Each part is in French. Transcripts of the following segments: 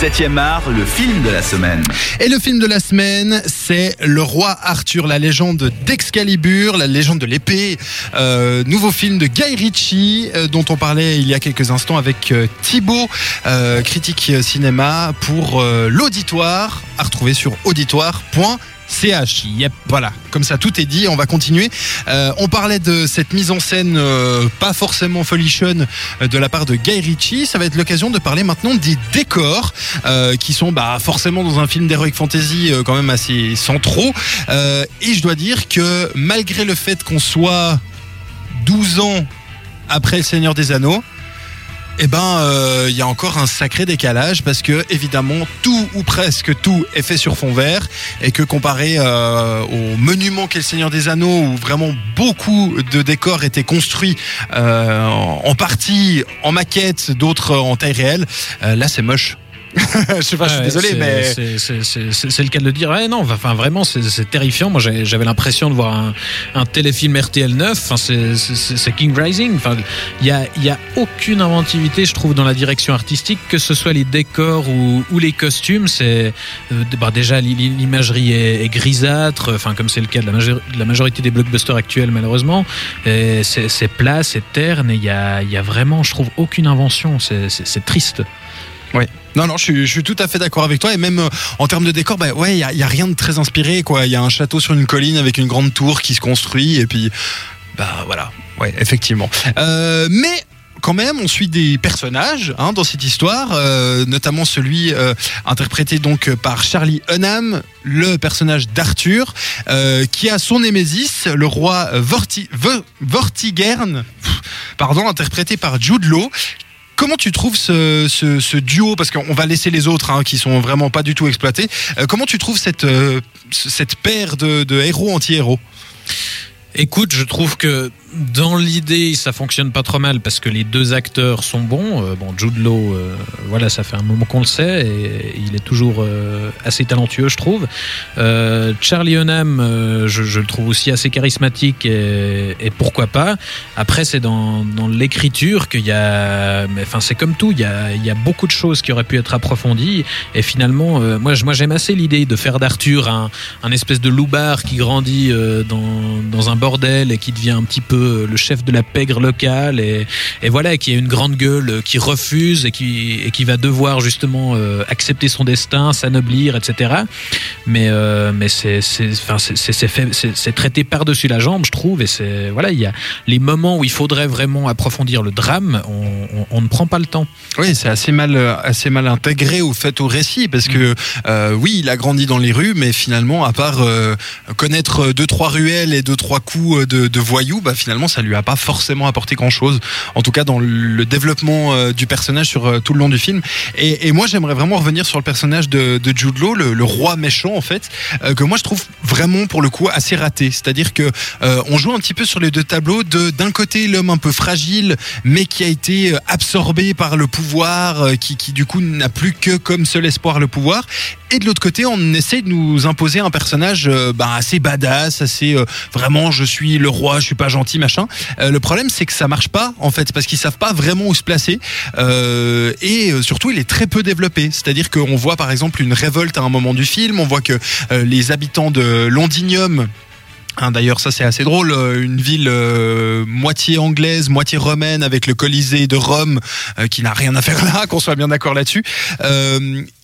7e art, le film de la semaine. Et le film de la semaine, c'est Le Roi Arthur, la légende d'Excalibur, la légende de l'épée. Euh, nouveau film de Guy Ritchie, euh, dont on parlait il y a quelques instants avec euh, Thibaut, critique cinéma, pour l'auditoire, à retrouver sur auditoire.com. CH. Yep, voilà. Comme ça, tout est dit. On va continuer. Euh, on parlait de cette mise en scène euh, pas forcément folichonne euh, de la part de Guy Ritchie. Ça va être l'occasion de parler maintenant des décors qui sont bah, forcément dans un film d'heroic fantasy quand même assez centraux. Et je dois dire que malgré le fait qu'on soit 12 ans après Le Seigneur des Anneaux, eh ben, euh, il y a encore un sacré décalage parce que évidemment tout ou presque tout est fait sur fond vert et que comparé euh, au monument qu'est le Seigneur des Anneaux où vraiment beaucoup de décors étaient construits euh, en partie en maquette, d'autres en taille réelle, là c'est moche. je sais pas, je suis désolé, mais c'est- le cas de le dire. Ouais, non, enfin vraiment, c'est terrifiant. Moi, j'avais l'impression de voir un, un téléfilm RTL 9. Enfin, c'est- King Rising. Enfin, il y a, il y a aucune inventivité, je trouve, dans la direction artistique, que ce soit les décors ou, ou les costumes. C'est euh, bah, déjà l'i- l'imagerie est, est grisâtre. Enfin, comme c'est le cas de la, major- de la majorité des blockbusters actuels, malheureusement. C'est plat, c'est terne. Et il y a, y a vraiment, je trouve, aucune invention. C'est- triste. Non, non, je suis, je suis tout à fait d'accord avec toi. Et même euh, en termes de décor, bah ouais, il y a, a rien de très inspiré, quoi. Il y a un château sur une colline avec une grande tour qui se construit, et puis, bah voilà, ouais, effectivement. Euh, mais quand même, on suit des personnages hein, dans cette histoire, euh, notamment celui euh, interprété donc par Charlie Hunnam, le personnage d'Arthur, euh, qui a son némésis, le roi Vorti Vo- Vortigern, pardon, interprété par Jude Law. Comment tu trouves ce, ce, duo Parce qu'on va laisser les autres hein, qui sont vraiment pas du tout exploités. Euh, comment tu trouves cette, euh, ce- cette paire de héros anti-héros? Écoute, je trouve que dans l'idée, ça fonctionne pas trop mal parce que les deux acteurs sont bons. Euh, bon, Jude Law, euh, voilà, ça fait un moment qu'on le sait et il est toujours euh, assez talentueux, je trouve. Charlie Hunnam, je, le trouve aussi assez charismatique et, pourquoi pas. Après, c'est dans, l'écriture qu'il y a, enfin, c'est comme tout, il y a, beaucoup de choses qui auraient pu être approfondies et finalement, moi, j'aime assez l'idée de faire d'Arthur un, espèce de loupard qui grandit dans un bordel et qui devient un petit peu le chef de la pègre locale et, voilà qui a une grande gueule euh, qui refuse et qui, va devoir justement euh, accepter son destin, s'anoblir, etc. Mais euh, c'est c'est traité par dessus la jambe, je trouve et voilà il y a les moments où il faudrait vraiment approfondir le drame, on, ne prend pas le temps. Oui, c'est assez mal, assez mal intégré au fait au récit parce que oui, il a grandi dans les rues, mais finalement, à part connaître deux trois ruelles et deux trois coups de, de voyous, bah finalement, ça lui a pas forcément apporté grand chose. En tout cas, dans le développement euh, du personnage sur euh, tout le long du film. Et, moi, j'aimerais vraiment revenir sur le personnage de, de Jude Law, le, roi méchant en fait, euh, que moi je trouve vraiment pour le coup assez raté. C'est-à-dire que euh, on joue un petit peu sur les deux tableaux de d'un côté l'homme un peu fragile, mais qui a été absorbé par le pouvoir, qui, du coup n'a plus que comme seul espoir le pouvoir. Et de l'autre côté, on essaie de nous imposer un personnage bah, assez badass, assez vraiment je suis le roi, je suis pas gentil machin. Euh, le problème c'est que ça marche pas en fait parce qu'ils savent pas vraiment où se placer Euh, et euh, surtout il est très peu développé. C'est-à-dire qu'on voit par exemple une révolte à un moment du film, on voit que les habitants de Londinium Hein, D'ailleurs, ça c'est assez drôle, une ville moitié anglaise, moitié romaine, avec le Colisée de Rome, qui n'a rien à faire là, qu'on soit bien d'accord là-dessus.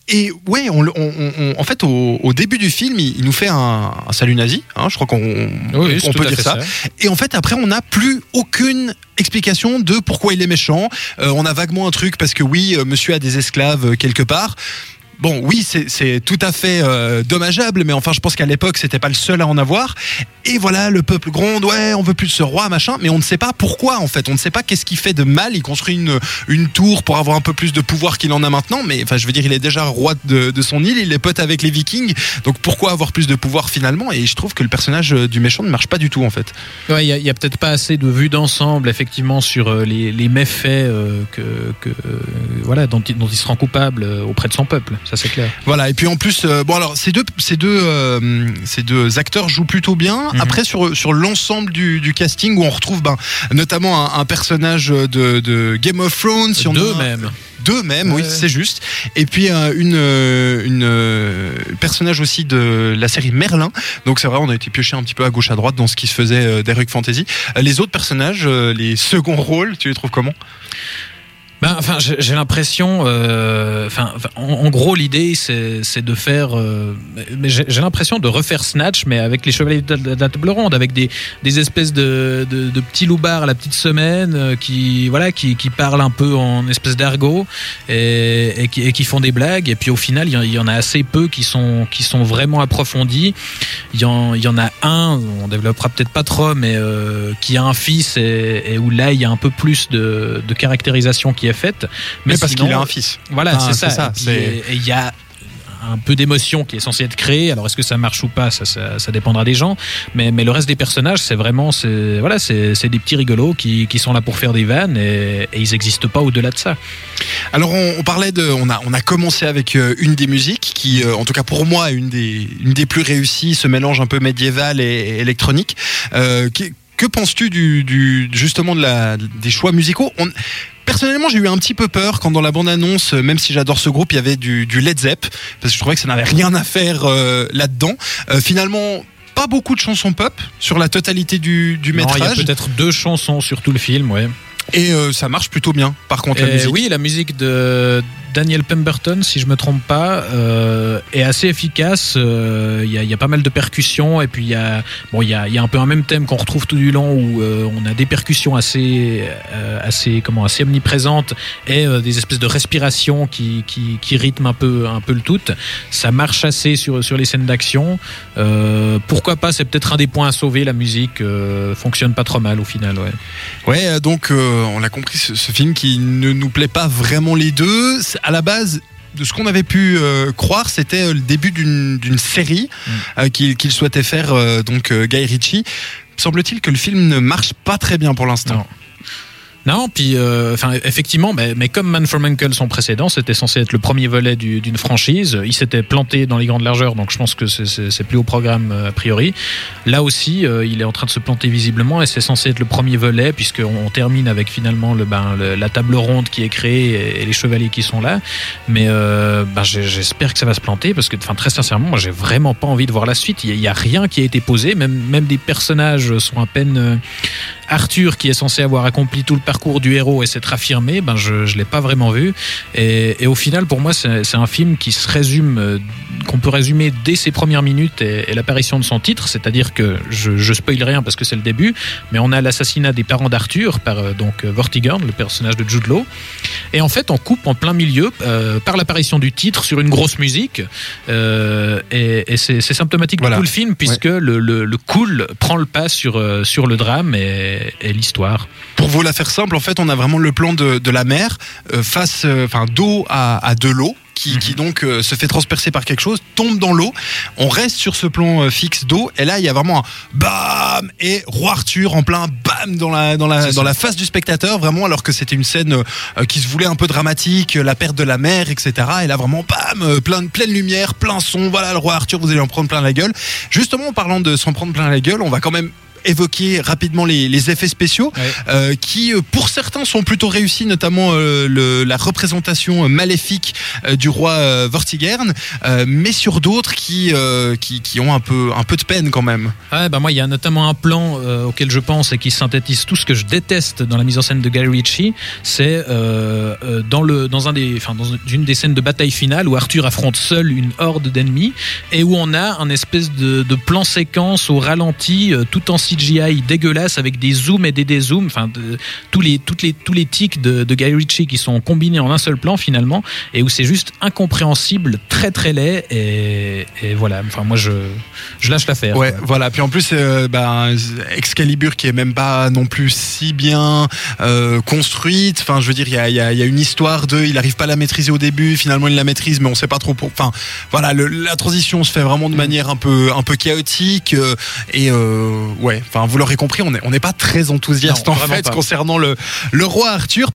Et ouais, on, on- on- en fait, au, au début du film, il, il nous fait un, un salut nazi. Hein, je crois qu'on on peut dire ça. Et en fait, après, on n'a plus aucune explication de pourquoi il est méchant. Euh, on a vaguement un truc parce que oui, euh, monsieur a des esclaves euh, quelque part. Bon, oui, c'est- tout à fait euh, dommageable, mais enfin, je pense qu'à l'époque, c'était pas le seul à en avoir. Et voilà, le peuple gronde, ouais, on veut plus de ce roi, machin, mais on ne sait pas pourquoi, en fait. On ne sait pas qu'est-ce qu'il fait de mal. Il construit une, une tour pour avoir un peu plus de pouvoir qu'il en a maintenant, mais enfin, je veux dire, il est déjà roi de, de son île, il est pote avec les vikings, donc pourquoi avoir plus de pouvoir finalement? Et je trouve que le personnage euh, du méchant ne marche pas du tout, en fait. Ouais, il y a, a peut-être pas assez de vue d'ensemble, effectivement, sur euh, les, les méfaits euh, que, que, euh, voilà, dont, il- dont il se rend coupable auprès de son peuple. Ça c'est clair. Voilà, et puis en plus, euh, bon alors ces deux, ces deux, euh, ces deux acteurs jouent plutôt bien. Mhm. Après sur sur l'ensemble du, du casting où on retrouve ben, notamment un, un personnage de, de Game of Thrones, si on Deux a- même. deux même, oui c'est juste. Et puis euh, une euh, une euh, personnage aussi de la série Merlin. Donc c'est vrai, on a été pioché un petit peu à gauche à droite dans ce qui se faisait d'Heroic Fantasy. Les autres personnages, les seconds rôles, tu les trouves comment? Ben, enfin, j'ai l'impression, euh, enfin, en, gros, l'idée, c'est de faire, euh, mais j'ai l'impression de refaire Snatch, mais avec les chevaliers de, la- table ronde, avec des, des espèces de, de, petits loupards à la petite semaine, euh, qui, voilà, qui, qui parlent un peu en espèce d'argot et, et, qui, et qui font des blagues. Et puis au final, il y, en- il y en a assez peu qui sont, qui sont vraiment approfondis. Il y en, il y en a un, on développera peut-être pas trop, mais euh, qui a un fils et, et où là, il y a un peu plus de, de caractérisation qui est faite. Mais, parce qu'il a un fils. Voilà, Enfin, c'est ça. Et il y a un peu d'émotion qui est censée être créée. Alors est-ce que ça marche ou pas, ça, ça, ça dépendra des gens. Mais, mais le reste des personnages, c'est vraiment, c'est voilà, c'est des petits rigolos qui, qui sont là pour faire des vannes et, et ils n'existent pas au-delà de ça. Alors on, on parlait de, on a, on a commencé avec euh, une des musiques qui, euh, en tout cas pour moi, est une des, une des plus réussies, ce mélange un peu médiéval et, et électronique. Euh, qui- que penses-tu du, du, justement de la, des choix musicaux? On- Personnellement, j'ai eu un petit peu peur quand dans la bande-annonce, euh, même si j'adore ce groupe, il y avait du, du Led Zepp, parce que je trouvais que ça n'avait rien à faire euh, là-dedans. Euh, finalement, pas beaucoup de chansons pop sur la totalité du, du Non, il y a métrage, peut-être deux chansons sur tout le film, ouais. et euh, ça marche plutôt bien. Par contre, la musique. oui, la musique de Daniel Pemberton, si je me trompe pas, euh, est assez efficace. Euh, Il y, a, pas mal de percussions et puis il y a, bon, y a, un peu un même thème qu'on retrouve tout du long où euh, on a des percussions assez, assez, comment, assez omniprésentes et des espèces de respirations qui, qui, rythment un peu, un peu le tout. Ça marche assez sur, sur les scènes d'action. Pourquoi pas C'est peut-être un des points à sauver. La musique fonctionne pas trop mal au final. Ouais. Donc on a compris ce, film qui ne nous plaît pas vraiment les deux. À la base, de ce qu'on avait pu euh, croire, c'était euh, le début d'une série Mm. euh, qu'il souhaitait faire, euh, donc Guy Ritchie. Semble-t-il que le film ne marche pas très bien pour l'instant. Non. Puis euh, enfin effectivement, mais, comme Man from Uncle son précédent, c'était censé être le premier volet du- d'une franchise. Il s'était planté dans les grandes largeurs, donc je pense que c'est- plus au programme euh, a priori. Là aussi, euh, il est en train de se planter visiblement et c'est censé être le premier volet puisqu'on on termine avec finalement le, ben, la table ronde qui est créée et, les chevaliers qui sont là. Mais ben, j'espère que ça va se planter parce que, enfin très sincèrement, moi j'ai vraiment pas envie de voir la suite. Il y a- il y, a rien qui a été posé, même même des personnages sont à peine Arthur, qui est censé avoir accompli tout le parcours du héros et s'être affirmé, ben je ne l'ai pas vraiment vu. Et, au final, pour moi, c'est c'est un film qui se résume, euh, qu'on peut résumer dès ses premières minutes et, et l'apparition de son titre. C'est-à-dire que je, je spoil rien parce que c'est le début, mais on a l'assassinat des parents d'Arthur par euh, donc euh, Vortigern, le personnage de Jude Law. Et en fait, on coupe en plein milieu euh, par l'apparition du titre sur une grosse musique. Et et c'est symptomatique Voilà. de tout le film puisque le, le, le cool prend le pas sur, sur le drame et, et l'histoire. Pour vous la faire simple, en fait, on a vraiment le plan de, de la mer face, enfin, dos à, à de l'eau. Qui, Mhm. qui donc euh, se fait transpercer par quelque chose, tombe dans l'eau. On reste sur ce plan euh, fixe d'eau, et là il y a vraiment un bam et roi Arthur en plein bam dans la dans la C'est dans ça. la face du spectateur, vraiment alors que c'était une scène euh, qui se voulait un peu dramatique, la perte de la mer, etc. Et là vraiment bam, plein pleine lumière, plein son. Voilà le roi Arthur, vous allez en prendre plein la gueule. Justement, en parlant de s'en prendre plein la gueule, on va quand même évoquer rapidement les, les effets spéciaux euh, qui euh, pour certains sont plutôt réussis notamment euh, le- la représentation maléfique euh, du roi Vortigern mais sur d'autres qui, qui qui ont un peu un peu de peine quand même Ouais, bah moi, il y a notamment un plan auquel je pense et qui synthétise tout ce que je déteste dans la mise en scène de Guy Ritchie. C'est dans le dans un des, enfin dans une des scènes de bataille finale où Arthur affronte seul une horde d'ennemis et où on a un espèce de, de plan séquence au ralenti, tout en CGI dégueulasse avec des zooms et des dézooms, enfin de, tous les toutes les tous les tics de, de Guy Ritchie qui sont combinés en un seul plan finalement et où c'est juste incompréhensible, très très laid et, et voilà. Enfin moi je je lâche l'affaire. ouais quoi. voilà puis en plus euh, ben, Excalibur qui est même pas non plus si bien euh, construite enfin je veux dire il y a, il y a- il y a une histoire de il arrive pas à la maîtriser au début finalement il la maîtrise mais on sait pas trop pour enfin voilà le- la transition se fait vraiment de manière un peu un peu chaotique euh, et euh, ouais enfin vous l'aurez compris on est on n'est pas très enthousiaste en fait pas. concernant le le roi Arthur